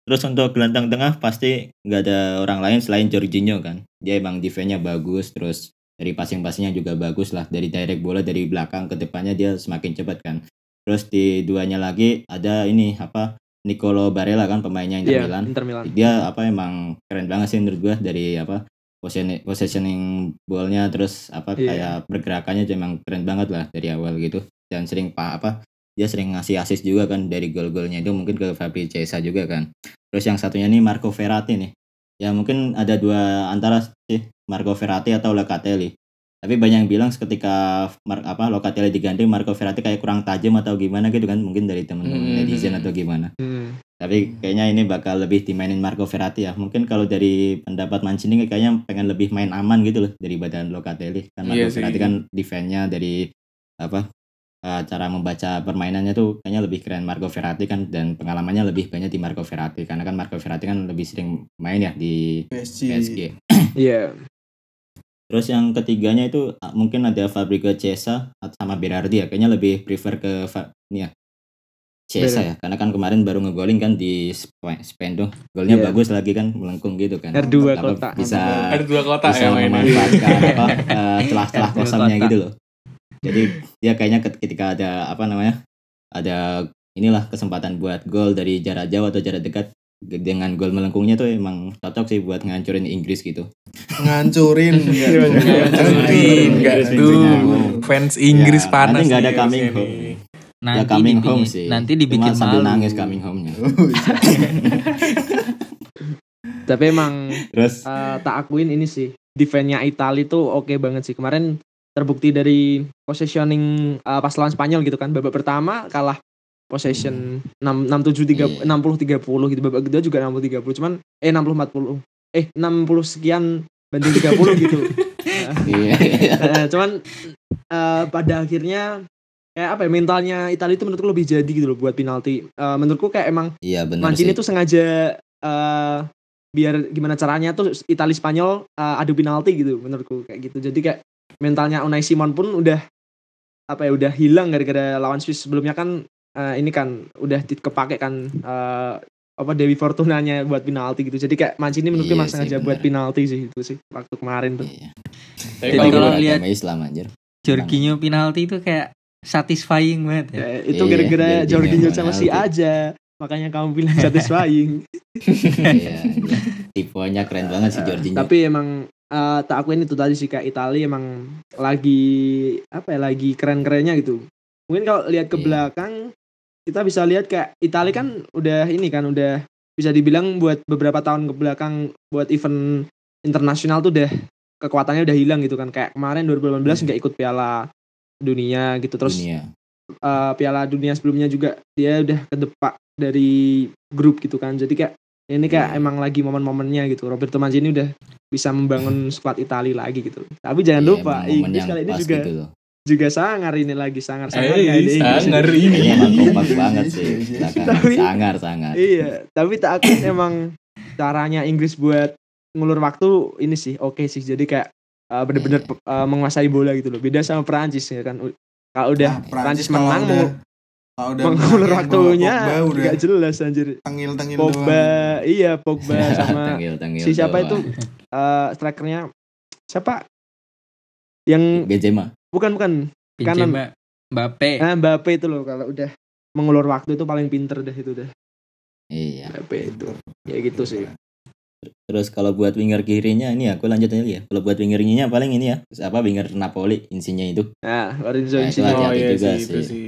Terus untuk gelandang tengah pasti nggak ada orang lain selain Jorginho kan. Dia emang defense-nya bagus, terus dari passing-passingnya juga bagus lah. Dari direct bola dari belakang ke depannya dia semakin cepat kan. Terus di duanya lagi ada ini apa Nicolo Barella kan pemainnya Inter iya Milan. Inter Milan Dia apa emang keren banget sih menurut gua dari apa positioning, positioning ballnya terus apa Iya. kayak pergerakannya juga emang keren banget lah dari awal gitu. Dan sering pa, apa dia sering ngasih assist juga kan dari gol-golnya itu mungkin ke Fabri Chiesa juga kan. Terus yang satunya nih Marco Verratti nih. Ya mungkin ada dua antara sih Marco Verratti atau Locatelli tapi banyak yang bilang ketika Mar, apa Locatelli diganti Marco Verratti kayak kurang tajam atau gimana gitu kan mungkin dari teman-teman Hmm. netizen atau gimana hmm. tapi kayaknya ini bakal lebih dimainin Marco Verratti ya. Mungkin kalau dari pendapat Mancini kayaknya pengen lebih main aman gitu loh dari badan Locatelli. Kan Marco sih. Verratti kan defense-nya dari apa eh, cara membaca permainannya tuh kayaknya lebih keren Marco Verratti kan dan pengalamannya lebih banyak di Marco Verratti karena kan Marco Verratti kan lebih sering main ya di PSG. PSG. iya Terus yang ketiganya itu ah, mungkin ada Fabrizio Chiesa sama Berardi ya. Kayaknya lebih prefer ke ini ya. Chiesa ya, karena kan kemarin baru ngegolin kan di Sp- Spain tuh. Golnya Iya. bagus lagi kan, melengkung gitu kan. R2 Apa, kotak. Bisa Ada dua kotak bisa ya memanfaatkan apa eh, celah-celah R2 kosongnya gitu loh. Jadi dia kayaknya ket- ketika ada apa namanya? Ada inilah kesempatan buat gol dari jarak jauh atau jarak dekat dengan gol melengkungnya tuh emang cocok sih buat ngancurin Inggris gitu. Ngancurin enggak tuh. Ngancurin, tuh. Fans Inggris Ya, panas. nanti nggak ada coming home. nih. Nanti ya coming dibikin, home sih. nanti dibikin Cuma sambil malu. nangis coming home-nya. Iya. tapi emang Terus eh, tak akuin ini sih defense-nya Italia tuh oke banget sih kemarin terbukti dari positioning eh, pas lawan Spanyol gitu kan babak pertama kalah possession 6 6 7 3 Iya. 60 30 gitu babak kedua juga 60 30 cuman eh 60 40 eh 60 sekian banding 30 gitu iya. Eh, cuman eh, pada akhirnya kayak apa ya mentalnya Italia itu menurutku lebih jadi gitu loh buat penalti Eh, menurutku kayak emang Iya benar Mancini sih. tuh sengaja eh biar gimana caranya tuh Italia Spanyol eh, adu penalti gitu menurutku kayak gitu. Jadi kayak mentalnya Unai Simon pun udah apa ya udah hilang gara-gara lawan Swiss sebelumnya kan eh, ini kan udah kepake kan eh, apa Dewi Fortunanya buat penalti gitu. Jadi kayak Mancini menurutku Iya emang sih, sengaja bener. buat penalti sih itu sih waktu kemarin tuh. Tapi Jadi kalau lihat- Islam anjir. Jorginho penalti itu kayak satisfying banget ya. Ya, itu Iya, gara-gara Jorginho Jorginho sama si aja makanya kamu bilang satisfying Iya, iya. Tipenya keren banget sih Jorginho. tapi emang eh, tak akuin itu tadi sih kayak Italia emang lagi apa ya lagi keren-kerennya gitu mungkin kalau lihat ke Iya. belakang kita bisa lihat kayak Italia kan udah ini kan udah bisa dibilang buat beberapa tahun ke belakang buat event internasional tuh udah kekuatannya udah hilang gitu kan. Kayak kemarin 2018 nggak ikut Piala Dunia gitu terus dunia. eh, Piala Dunia sebelumnya juga dia udah ke depan dari grup gitu kan. Jadi kayak ini kayak emang lagi momen-momennya gitu. Roberto Mancini udah bisa membangun squad Italia lagi gitu. Tapi jangan Iya, lupa Inggris yang kali ini juga gitu. Juga sangar ini lagi sangar sangar Eh, sangar ini. Emang kompak banget sih. Iya, iya. Tapi- Sangar, sangar. iya tapi tak akui emang caranya Inggris buat ngulur waktu ini sih oke sih jadi kayak eh, bener-bener Iya. eh, menguasai bola gitu loh beda sama Perancis ya kan kalau udah Nah, Perancis kalau menang udah- mau kalau udah mengulur waktunya nggak jelas anjir tengil-tengil Pogba doang. iya Pogba sama Tengil-tengil si siapa doang. itu eh strikernya siapa yang Benzema. Bukan bukan Kanan. Benzema, Mbappe. ah Mbappe itu loh kalau udah mengulur waktu itu paling pinter deh itu deh Iya. Mbappe itu ya gitu sih Terus kalau buat winger kirinya ini ya, aku lanjut aja ya. Kalau buat winger kirinya paling ini ya, apa winger Napoli insinya itu. nah Lorenzo Nah, itu Insigne Oh iya juga sih, itu sih. sih.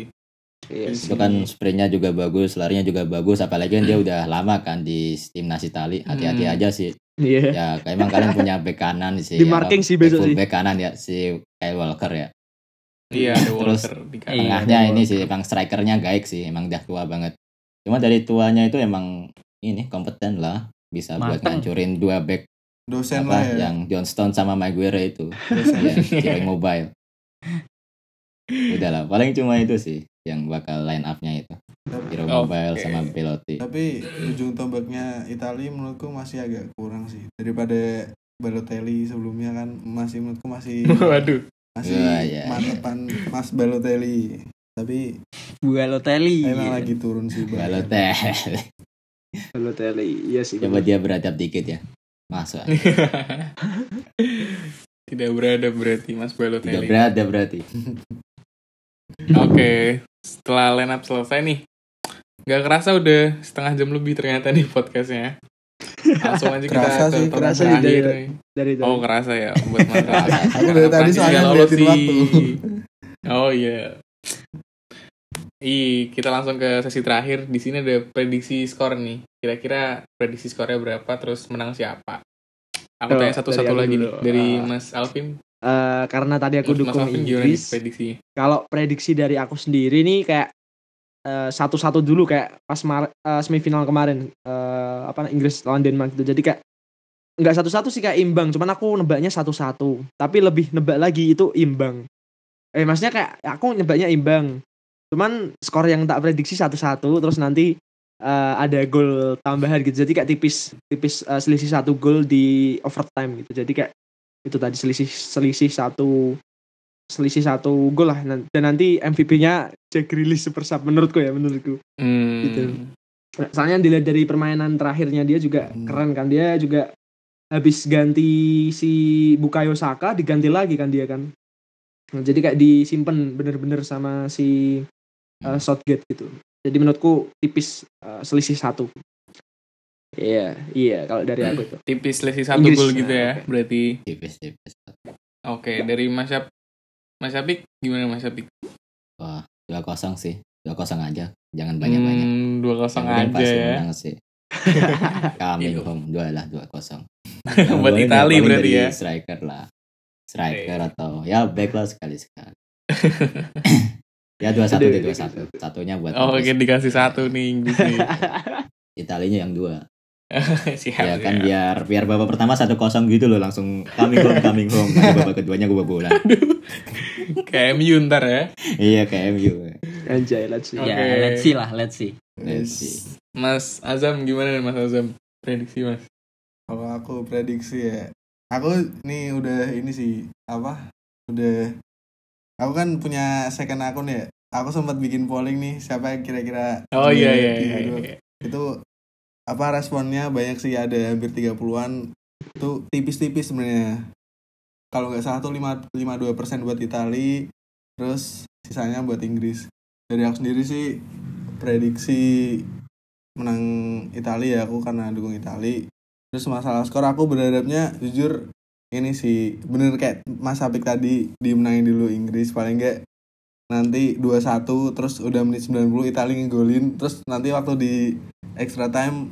Iya sih. Itu kan sprintnya juga bagus, larinya juga bagus, apalagi kan dia udah lama kan di timnas Itali. Hati-hati Hmm. aja sih. iya Ya, kayak emang kalian punya back kanan sih. Di apa, marking sih besok sih. Back kanan ya si Kyle Walker ya. Iya, ada Terus, Walker di kanan. Iya, Tengahnya ada ini sih emang strikernya gaik sih, emang udah tua banget. Cuma dari tuanya itu emang ini kompeten lah, bisa buat Mateng. ngancurin dua back dosen apa lah ya yang Johnston sama Maguire itu. dosen ya, Mobile. Udah lah, paling cuma itu sih yang bakal line up-nya itu. Hero Oke. Mobile sama Pelotti. tapi ujung tombaknya Italia menurutku masih agak kurang sih daripada Balotelli sebelumnya kan masih menurutku masih Waduh. Masih Wah, iya, mantepan Mas Balotelli tapi Balotelli. emang lagi turun sih Bang. Balotelli. Balotelli iya sih Coba dia beradab dikit ya. Masuk. Tidak beradab berarti Mas Tidak Balotelli. beradab berarti. Oke, setelah line up selesai nih. Gak kerasa udah setengah jam lebih ternyata nih podcastnya. Langsung aja kita Kerasa ke sih, kerasa sih dari- nih. dari tadi. Oh kerasa ya buat. Aku dari tadi soalnya ngeliatin waktu. Oh iya. Ih, kita langsung ke sesi terakhir. Di sini ada prediksi skor nih. Kira-kira prediksi skornya berapa? Terus menang siapa? Aku Oh, tanya satu-satu dari lagi dulu. nih. Dari Ah. Mas Alvin. Eh, karena tadi aku Mas dukung Inggris prediksi? kalau prediksi dari aku sendiri nih kayak eh, satu-satu dulu kayak pas Mar- eh, semifinal kemarin eh, apa Inggris lawan Denmark itu jadi kayak nggak satu-satu sih kayak imbang. Cuman aku nebaknya satu-satu. Tapi lebih nebak lagi itu imbang. Eh maksudnya kayak aku nebaknya imbang. Cuman skor yang tak prediksi satu-satu terus nanti eh, ada gol tambahan gitu. Jadi kayak tipis tipis eh, selisih satu gol di overtime gitu. Jadi kayak itu tadi selisih selisih satu selisih satu gol lah dan nanti MVP-nya Jack Grealish super sub menurutku ya menurutku Hmm. Gitu. soalnya dilihat dari permainan terakhirnya dia juga Hmm. keren kan dia juga habis ganti si Bukayo Saka diganti lagi kan dia kan Nah, jadi kayak disimpan bener-bener sama si uh, Southgate gitu jadi menurutku tipis uh, selisih satu iya iya kalau dari aku itu Tipis selisih satu Inggris. gol gitu Nah, ya. oke. Berarti Tipis-tipis. oke dari Mas Mas Syapik gimana Mas Syapik? Wah, dua kosong sih. Dua kosong aja. Jangan banyak-banyak. Hmm, dua kosong aja pasti ya. menang sih. Gitu. home dua lah dua kosong. Buat Itali berarti ya. Striker lah. Striker atau ya back lah sekali sekali. ya dua satu deh dua satu. Satunya buat Oh, oke Inggris. dikasih satu nih Inggris. Italinya yang dua. Siap. ya kan siap. biar biar babak pertama satu kosong gitu loh langsung coming home coming home. Nanti babak keduanya gue bola. Kayak MU ntar ya. iya kayak MU. anjay let's see Oke. Ya, let's see lah, let's see. Let's see. Mas Azam gimana nih Mas Azam? Prediksi Mas. Kalau aku prediksi ya, aku nih udah ini sih apa? Udah aku kan punya second akun ya. Aku sempat bikin polling nih siapa yang kira-kira Oh iya iya iya. di- iya. Itu apa responnya banyak sih ada hampir 30-an. Itu tipis-tipis sebenarnya. kalau nggak salah tuh 5 52% buat Itali terus sisanya buat Inggris dari aku sendiri sih prediksi menang Itali ya aku karena dukung Itali terus masalah skor aku berharapnya jujur ini sih bener kayak Mas Apik tadi dimenangin dulu Inggris paling nggak nanti 2-1 terus udah menit 90 Itali ngegolin terus nanti waktu di extra time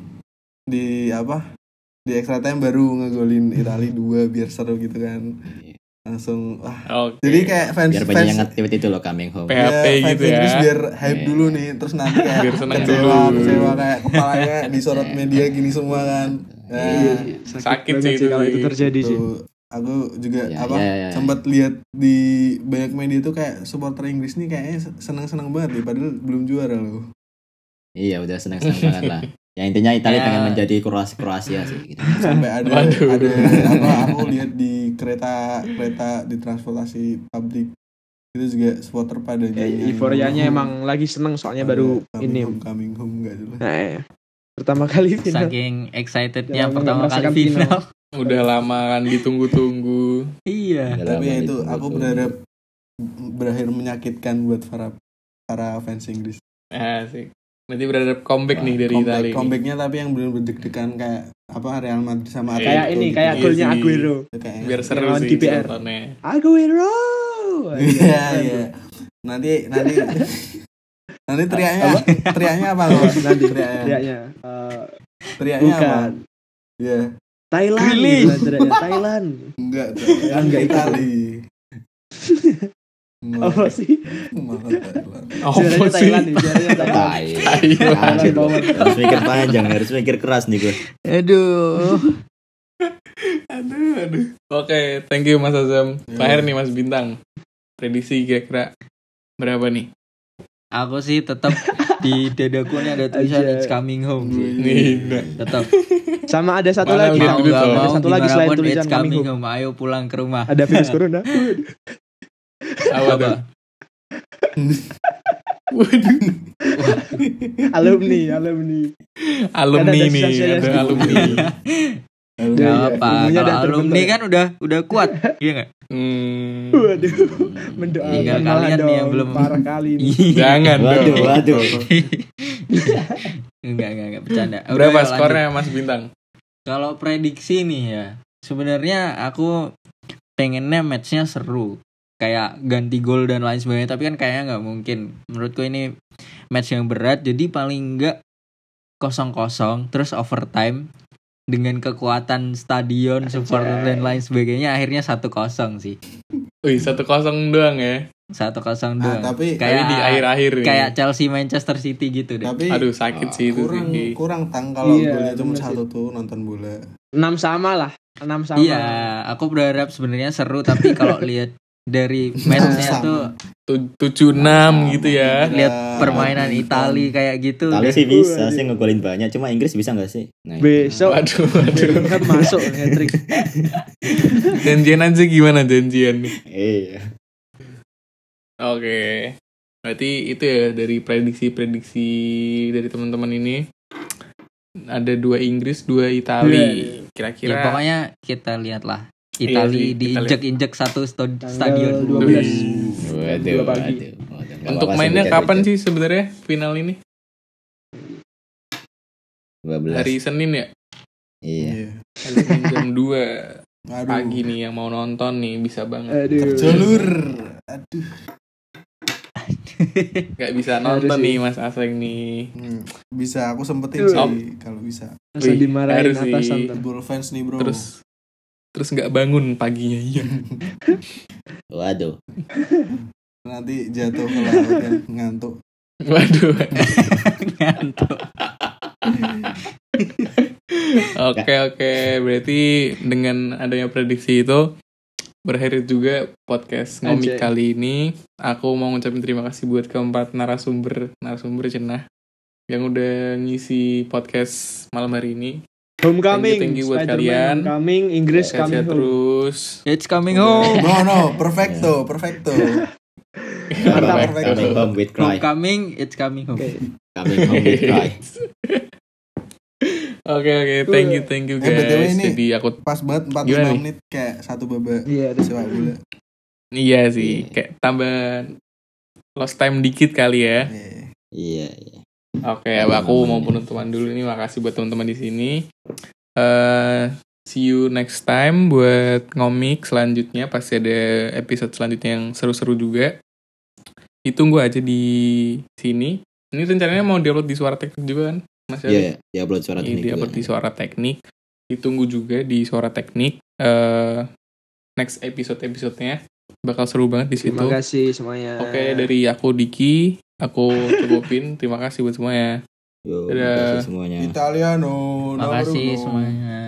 di apa di extra time baru ngegolin Itali 2 biar seru gitu kan langsung wah Oke. jadi kayak fans biar fans banyak yang tweet itu loh coming home PHP ya, fans gitu ya. Inggris biar hype Iya. dulu nih terus nanti kayak Biar seneng kecewa dulu. kecewa kayak kepalanya disorot media gini semua kan Iya, nah, iya. Sakit banget sih itu kalau itu terjadi sih tuh aku juga Ya, apa ya, ya. sempat lihat di banyak media tuh kayak supporter Inggris nih kayaknya seneng seneng banget nih padahal belum juara loh iya udah seneng seneng banget lah ya intinya Italia Ya. pengen menjadi Kroasia Kroasia sih gitu. sampai ada Waduh. ada apa aku lihat di kereta kereta di transportasi publik itu juga supporter pada Ya, euforianya emang lagi seneng soalnya baru coming ini home, coming home nggak jelas nah, iya. pertama kali final Saking excitednya pertama kali final. Udah lama kan ditunggu-tunggu. iya. Udah tapi ya itu aku berharap berakhir menyakitkan buat para para fans Inggris Asik. Nanti berharap comeback nih dari comeback, Italia. comebacknya tapi yang benar deg-degan kayak apa Real Madrid sama Iya. kayak Atletico ini gitu. kayak Iya golnya sih. Aguero kayak Biar seru sih DPR. nontonnya. Aguero iya iya nanti nanti nanti teriaknya teriaknya apa loh nanti teriaknya teriaknya eh, teriaknya apa bukan Iya Thailand gitu Thailand enggak kan Enggak, Itali apa sih Thailand. Juaranya sih. Thailand nih juaranya Thailand. Thailand. Harus mikir panjang harus mikir keras nih gue Aduh. Aduh, aduh. Oke, thank you Mas Azam. Ya. Terakhir nih Mas Bintang. Prediksi kira-kira berapa nih? Aku sih tetap di dadaku ini ada tulisan it's coming home sih. Nih. Tetap sama ada satu Mana lagi mau Ada satu lagi selain tulisan coming coming home. Ayo pulang ke rumah. ada virus corona apa? Waduh, alumni alumni alumni ada nih, ada alumni. Iya, Gak iya. apa. Kalau alumni terbentuk. kan udah udah kuat, iya nggak? Hmm. waduh mendoakan kalian nih yang belum- parah kali ini. Jangan waduh dong. waduh enggak enggak enggak bercanda. Udah, Berapa skornya Mas Bintang? Kalau prediksi nih ya, sebenarnya aku pengennya matchnya seru, kayak ganti gol dan lain sebagainya. Tapi kan kayaknya nggak mungkin. Menurutku ini match yang berat, jadi paling nggak kosong kosong, terus overtime dengan kekuatan stadion, supporter dan lain sebagainya. Akhirnya satu kosong sih, Wih, satu kosong doang ya. Satu kosong Ah, doang. tapi Kayak di akhir-akhir kayak Chelsea Manchester City gitu deh. tapi Aduh, sakit sih itu kurang sih. kurang tang kalau Iya, golnya cuma satu tuh nonton bola enam sama lah enam sama Iya, aku berharap sebenarnya seru tapi kalau lihat dari matchnya tuh Tu- tujuh enam gitu ya. lihat Ya, permainan. Itali kayak gitu Italia udah- sih bisa sih ngegolin banyak cuma Inggris bisa nggak sih nah, besok Waduh, waduh. Bellingham masuk hat-trick Janjian aja gimana janjian nih? iya Oke. Berarti itu ya dari prediksi-prediksi dari teman-teman ini. Ada dua Inggris, dua Itali. ya, Kira-kira pokoknya kita lihatlah Iya Itali kita diinjek-injek satu sto- stadion 12. waduh Dua pagi. waduh, untuk mainnya kapan sih sebenarnya final ini? 12 Hari Senin ya? iya iya Hari Senin jam 2 Aduh. pagi nih yang mau nonton nih bisa banget. aduh Jalur. Aduh. Gak bisa nonton nih Mas Aseng nih. Hmm, bisa aku sempetin Tuh. sih kalau bisa. Masa Wih, dimarahin harus atasan. Football fans nih bro. Terus terus nggak bangun paginya iya. waduh nanti jatuh ke laut kan ngantuk. Waduh. ngantuk Oke oke berarti dengan adanya prediksi itu berakhir juga podcast ngomik Anjay. kali ini. Aku mau ngucapin terima kasih buat keempat narasumber narasumber cenah yang udah ngisi podcast malam hari ini. homecoming Thank you, thank you buat kalian. homecoming Inggris Sehat coming home terus. it's coming home No no, perfecto, perfecto. Mantap. Coming- coming homecoming it's coming home Oke. coming home with cry Oke oke, thank you thank you Eh, guys. ini- Jadi aku Pas banget 45 Gimana nih? menit kayak satu babak Iya, ada sepak bola. iya sih Iya. kayak tambah lost time dikit kali ya. Iya. Iya, iya. Oke, Aman, aku mau penutupan dulu nih. Makasih buat teman-teman di sini. eh see you next time buat ngomik selanjutnya. Pasti ada episode selanjutnya yang seru-seru juga. Ditunggu aja di sini. Ini rencananya mau diupload di suara teknik juga kan? Mas Iya, Yari? iya. di upload suara teknik juga. di suara teknik. Ditunggu juga di suara teknik. eh next episode-episodenya bakal seru banget di situ. Terima kasih semuanya. Oke, dari aku Diki, aku cukupin. Terima kasih buat semuanya. Yo, Dadah. makasih semuanya. Italiano, Makasih Naruto. semuanya.